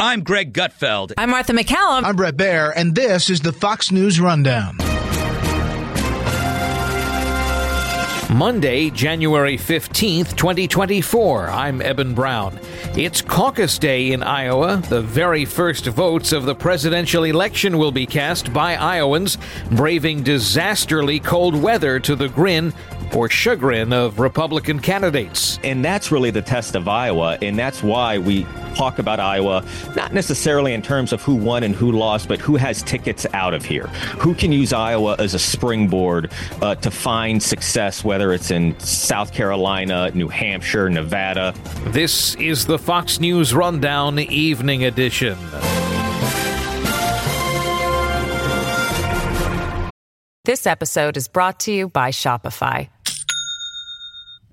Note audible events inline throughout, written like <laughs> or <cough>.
I'm Greg Gutfeld. I'm Martha MacCallum. I'm Bret Baier, and this is the Fox News Rundown. Monday, January 15th, 2024. I'm Eben Brown. It's caucus day in Iowa. The very first votes of the presidential election will be cast by Iowans, braving disasterly cold weather to the grin or chagrin of Republican candidates. And that's really the test of Iowa. And that's why we talk about Iowa, not necessarily in terms of who won and who lost, but who has tickets out of here. Who can use Iowa as a springboard uh, to find success, whether it's in South Carolina, New Hampshire, Nevada. This is the Fox News Rundown Evening Edition. This episode is brought to you by Shopify.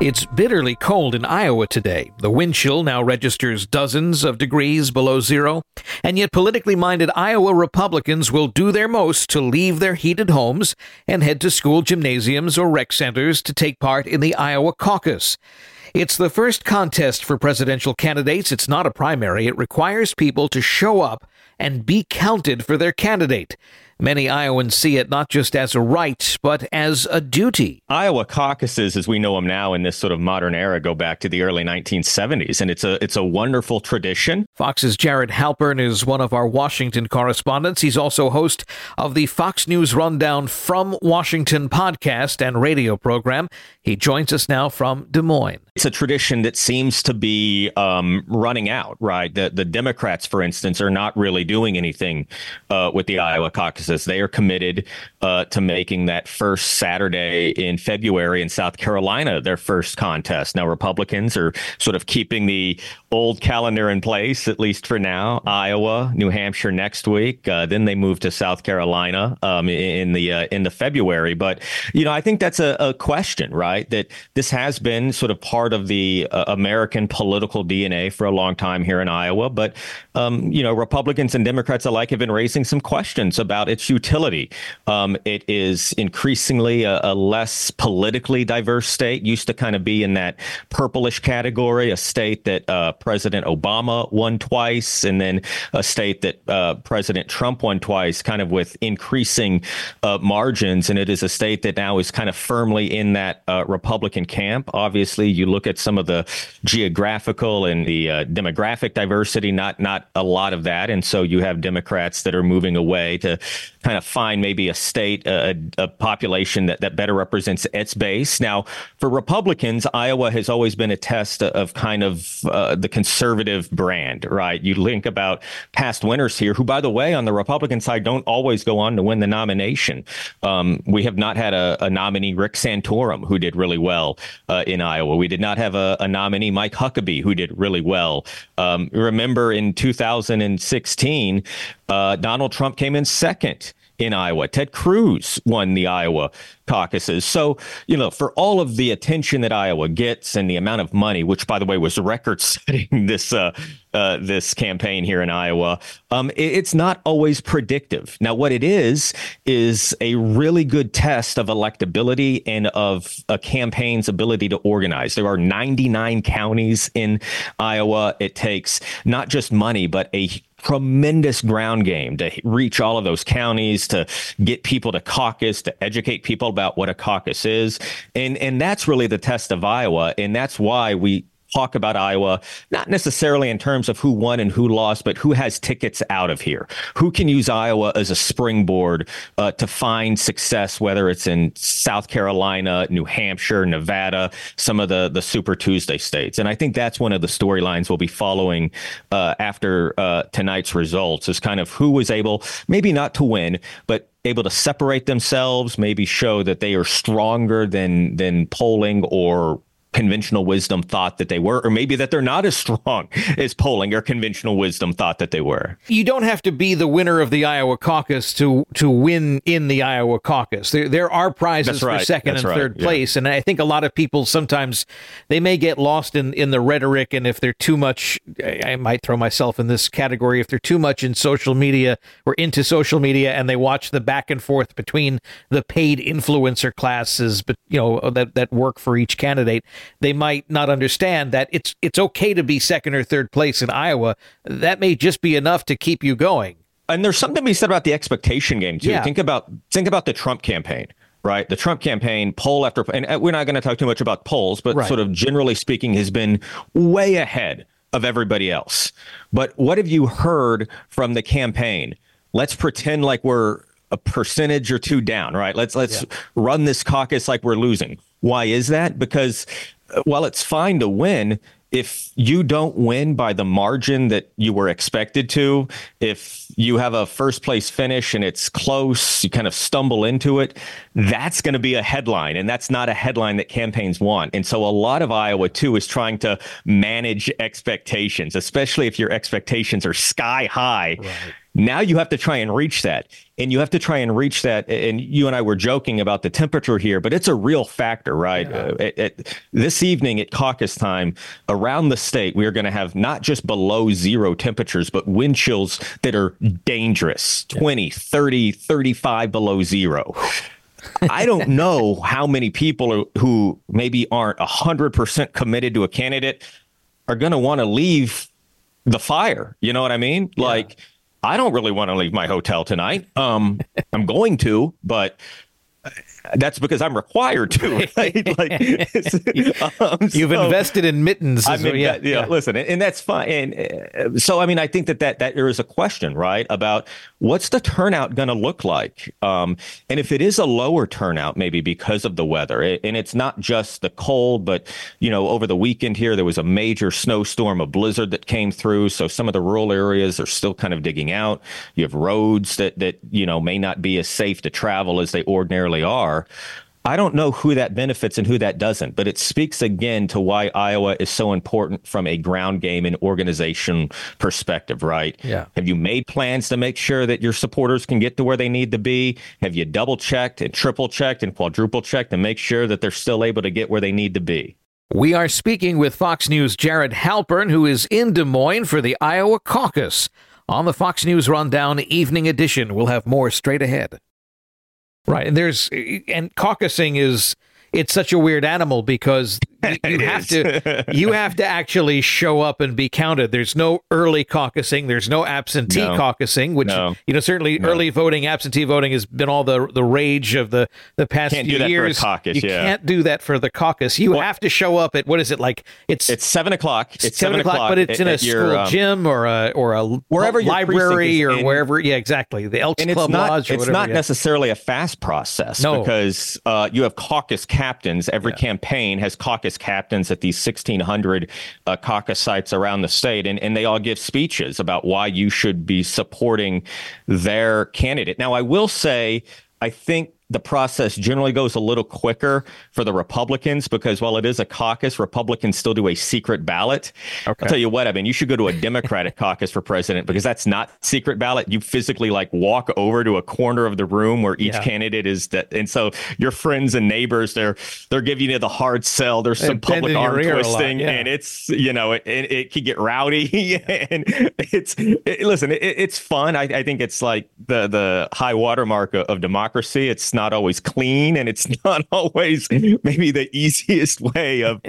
It's bitterly cold in Iowa today. The wind chill now registers dozens of degrees below zero, and yet politically minded Iowa Republicans will do their most to leave their heated homes and head to school gymnasiums or rec centers to take part in the Iowa caucus. It's the first contest for presidential candidates. It's not a primary. It requires people to show up and be counted for their candidate. Many Iowans see it not just as a right, but as a duty. Iowa caucuses, as we know them now in this sort of modern era, go back to the early 1970s, and it's a it's a wonderful tradition. Fox's Jared Halpern is one of our Washington correspondents. He's also host of the Fox News Rundown from Washington podcast and radio program. He joins us now from Des Moines. It's a tradition that seems to be um, running out, right? The the Democrats, for instance, are not really doing anything uh, with the Iowa caucus they are committed uh, to making that first Saturday in February in South Carolina their first contest. Now, Republicans are sort of keeping the old calendar in place, at least for now. Iowa, New Hampshire next week. Uh, then they move to South Carolina um, in the uh, in the February. But you know, I think that's a, a, question, right? That this has been sort of part of the uh, American political DNA for a long time here in Iowa. But um, you know, Republicans and Democrats alike have been raising some questions about its utility. Um, it is increasingly a, a, less politically diverse state. Used to kind of be in that purplish category, a state that uh, President Obama won twice, and then a state that uh, President Trump won twice, kind of with increasing uh, margins. And it is a state that now is kind of firmly in that uh, Republican camp. Obviously, you look at some of the geographical and the uh, demographic diversity, not not a lot of that, and so you have Democrats that are moving away to kind of find maybe a state, a, a, population that, that better represents its base. Now, for Republicans, Iowa has always been a test of kind of uh, the conservative brand, right? You link about past winners here, who, by the way, on the Republican side, don't always go on to win the nomination. Um, we have not had a, a, nominee, Rick Santorum, who did really well uh, in Iowa. We did not have a, a, nominee, Mike Huckabee, who did really well. Um, remember in 2016, uh, Donald Trump came in second in Iowa. Ted Cruz won the Iowa caucuses. So, you know, for all of the attention that Iowa gets and the amount of money, which by the way was record setting <laughs> this uh, uh, this campaign here in Iowa, um, it, it's not always predictive. Now, what it is is a really good test of electability and of a campaign's ability to organize. There are 99 counties in Iowa. It takes not just money, but a tremendous ground game to reach all of those counties, to get people to caucus, to educate people about what a caucus is. And, and that's really the test of Iowa. And that's why we talk about Iowa, not necessarily in terms of who won and who lost, but who has tickets out of here. Who can use Iowa as a springboard uh, to find success, whether it's in South Carolina, New Hampshire, Nevada, some of the the Super Tuesday states. And I think that's one of the storylines we'll be following uh, after uh, tonight's results is kind of who was able, maybe not to win, but able to separate themselves, maybe show that they are stronger than than polling or conventional wisdom thought that they were, or maybe that they're not as strong <laughs> as polling or conventional wisdom thought that they were. You don't have to be the winner of the Iowa caucus to to win in the Iowa caucus. There there are prizes right. for second That's and right. third Yeah. place, and I think a lot of people sometimes they may get lost in in the rhetoric, and if they're too much, I, I might throw myself in this category. If they're too much in social media or into social media, and they watch the back and forth between the paid influencer classes, but you know that that work for each candidate, they might not understand that it's it's okay to be second or third place in Iowa. That may just be enough to keep you going. And there's something to be said about the expectation game too. Yeah. Think about think about the Trump campaign, right? The Trump campaign, poll after, and we're not going to talk too much about polls, but Right. sort of generally speaking, has been way ahead of everybody else. But what have you heard from the campaign? Let's pretend like we're a percentage or two down, right? Let's let's run this caucus like we're losing. Why is that? Because uh, while it's fine to win, if you don't win by the margin that you were expected to, if you have a first place finish and it's close, you kind of stumble into it, that's going to be a headline. And that's not a headline that campaigns want. And so a lot of Iowa, too, is trying to manage expectations, especially if your expectations are sky high. Now you have to try and reach that. And you have to try and reach that. And you and I were joking about the temperature here, but it's a real factor, right? Uh, at, at- this evening at caucus time around the state, we are going to have not just below zero temperatures, but wind chills that are dangerous 20, 30, 35 below zero. I don't <laughs> know how many people are, who maybe aren't 100% committed to a candidate are going to want to leave the fire. You know what I mean? Like, I don't really want to leave my hotel tonight. Um, I'm going to, but that's because I'm required to. <laughs> <laughs> Right? Like, um, You've so- invested in mittens. I mean, what- yeah, yeah, listen, and, and that's fine. And uh, so, I mean, I think that, that that there is a question, right, about what's the turnout going to look like, um, and if it is a lower turnout, maybe because of the weather, it, and it's not just the cold, but you know, over the weekend here there was a major snowstorm, a blizzard that came through, so some of the rural areas are still kind of digging out. You have roads that that you know may not be as safe to travel as they ordinarily are. I don't know who that benefits and who that doesn't, but it speaks again to why Iowa is so important from a ground game and organization perspective, right? Yeah. Have you made plans to make sure that your supporters can get to where they need to be? Have you double checked and triple checked and quadruple checked to make sure that they're still able to get where they need to be? We are speaking with Fox News' Jared Halpern, who is in Des Moines for the Iowa caucus. On the Fox News Rundown Evening Edition, we'll have more straight ahead. Right, and there's and caucusing is it's such a weird animal because <laughs> you, have to you <laughs> have to actually show up and be counted. There's no early caucusing. There's no absentee No. caucusing, which No. you know certainly early voting, absentee voting has been all the the rage of the the past Can't few do that for a years. caucus, you yeah. can't do that for the caucus. You have to show up at what is it like? It's It's seven o'clock. It's seven o'clock, but it's in a at your, school um, gym or a or a Wherever library or in- wherever. Yeah, exactly. The Elks Club not Lodge or it's whatever. not yeah. necessarily a fast process No. because uh, you have caucus captains. Every campaign has caucus captains at these 1,600 uh, caucus sites around the state, and, and they all give speeches about why you should be supporting their candidate. Now, I will say, I think the process generally goes a little quicker for the Republicans because while it is a caucus, Republicans still do a secret ballot. I'll tell you what, I mean, you should go to a Democratic <laughs> caucus for president because that's not secret ballot. You physically like walk over to a corner of the room where each Yeah. candidate is that, and so your friends and neighbors, they're they're giving you the hard sell. There's some public arm a lot, twisting, yeah. and it's you know it it, it can get rowdy, <laughs> and it's it, listen, it, it's fun. I, I think it's like the the high watermark of, of democracy. It's not always clean, and it's <laughs> not always maybe the easiest way of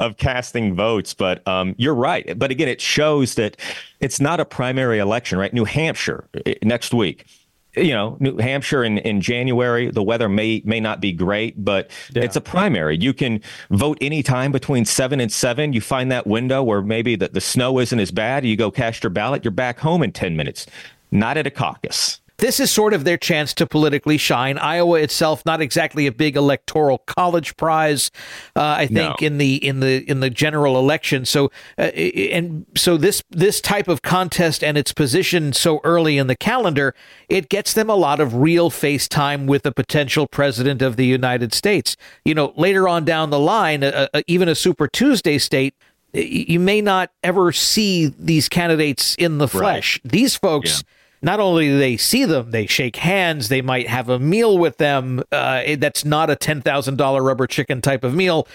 of casting votes. But um, you're right. But again, it shows that it's not a primary election, right? New Hampshire eh, next week. you know, New Hampshire in, in January, the weather may may not be great, but yeah. it's a primary. You can vote anytime between seven and seven. You find that window where maybe the, the snow isn't as bad. You go cast your ballot, you're back home in 10 minutes. Not at a caucus this is sort of their chance to politically shine. Iowa itself, not exactly a big electoral college prize, uh, I think no. in the in the in the general election. So uh, and so this this type of contest and its position so early in the calendar, it gets them a lot of real face time with the potential president of the United States. You know, later on down the line, uh, uh even a Super Tuesday state you may not ever see these candidates in the flesh. Right. These folks, yeah not only do they see them, they shake hands, they might have a meal with them. Uh, that's not a ten thousand dollar rubber chicken type of meal.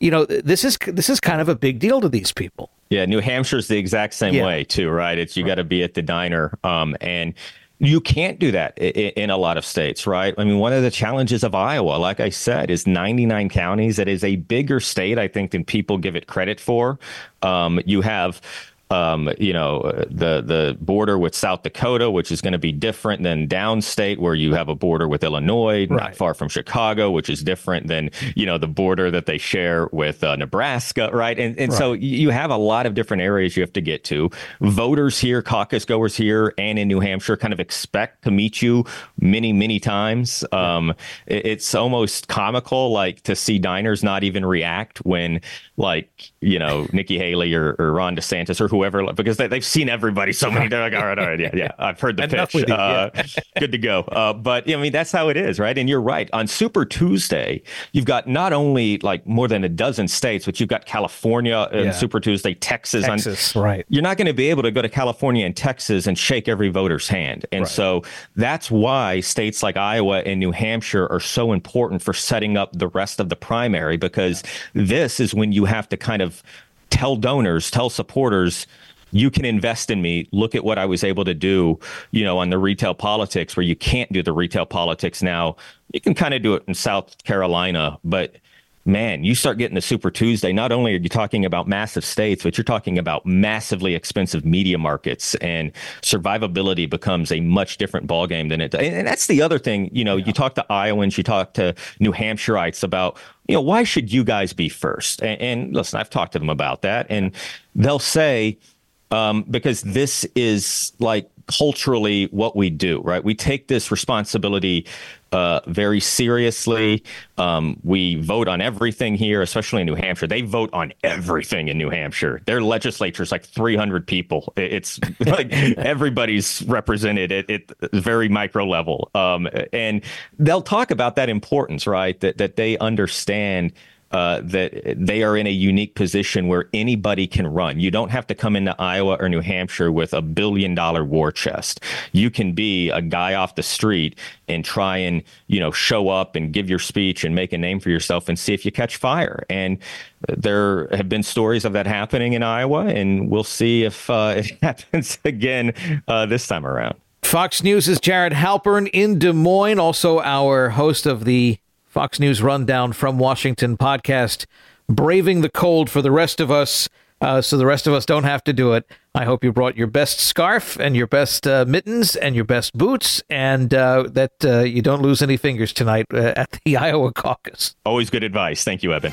You know, this is this is kind of a big deal to these people. Yeah, New Hampshire's the exact same yeah. way too, right? It's you right. got to be at the diner, um, and you can't do that in, a lot of states, right? I mean, one of the challenges of Iowa, like I said, is 99 counties. It is a bigger state, I think, than people give it credit for. Um, you have um, you know, the the border with South Dakota, which is going to be different than downstate, where you have a border with Illinois, right. not far from Chicago, which is different than you know the border that they share with uh, Nebraska, right? And and right. so you have a lot of different areas you have to get to. Voters here, caucus goers here, and in New Hampshire, kind of expect to meet you many many times. Um, it, it's almost comical, like to see diners not even react when like you know Nikki Haley or, or Ron DeSantis or whoever because they, have seen everybody so many. They're like, <laughs> all right, all right, yeah, yeah. I've heard the pitch. You, uh, yeah. <laughs> good to go. Uh, but I mean, that's how it is, right? And you're right. On Super Tuesday, you've got not only like more than a dozen states, but you've got California and yeah. Super Tuesday, Texas. Texas, on, right? You're not going to be able to go to California and Texas and shake every voter's hand, and right. so that's why states like Iowa and New Hampshire are so important for setting up the rest of the primary because yeah. this is when you have to kind of tell donors, tell supporters, you can invest in me. Look at what I was able to do, you know, on the retail politics where you can't do the retail politics now. You can kind of do it in South Carolina, but man, you start getting the Super Tuesday. Not only are you talking about massive states, but you're talking about massively expensive media markets, and survivability becomes a much different ballgame than it. And that's the other thing. You know, yeah. you talk to Iowans, you talk to New Hampshireites about. You know, why should you guys be first? And, and listen, I've talked to them about that, and they'll say, um, because this is like culturally what we do, right? We take this responsibility uh, very seriously. Um, we vote on everything here, especially in New Hampshire. They vote on everything in New Hampshire. Their legislature is like 300 people. It's <laughs> like everybody's represented at, at very micro level. Um, and they'll talk about that importance, right? That that they understand uh, that they are in a unique position where anybody can run. You don't have to come into Iowa or New Hampshire with a billion dollar war chest. You can be a guy off the street and try and you know show up and give your speech and make a name for yourself and see if you catch fire. And there have been stories of that happening in Iowa, and we'll see if uh, <laughs> it happens again uh, this time around. Fox News' Jared Halpern in Des Moines, also our host of the Fox News Rundown from Washington podcast, braving the cold for the rest of us. Uh, so the rest of us don't have to do it. I hope you brought your best scarf and your best uh, mittens and your best boots, and uh, that uh, you don't lose any fingers tonight uh, at the <laughs> Iowa caucus. Always good advice. Thank you, Evan.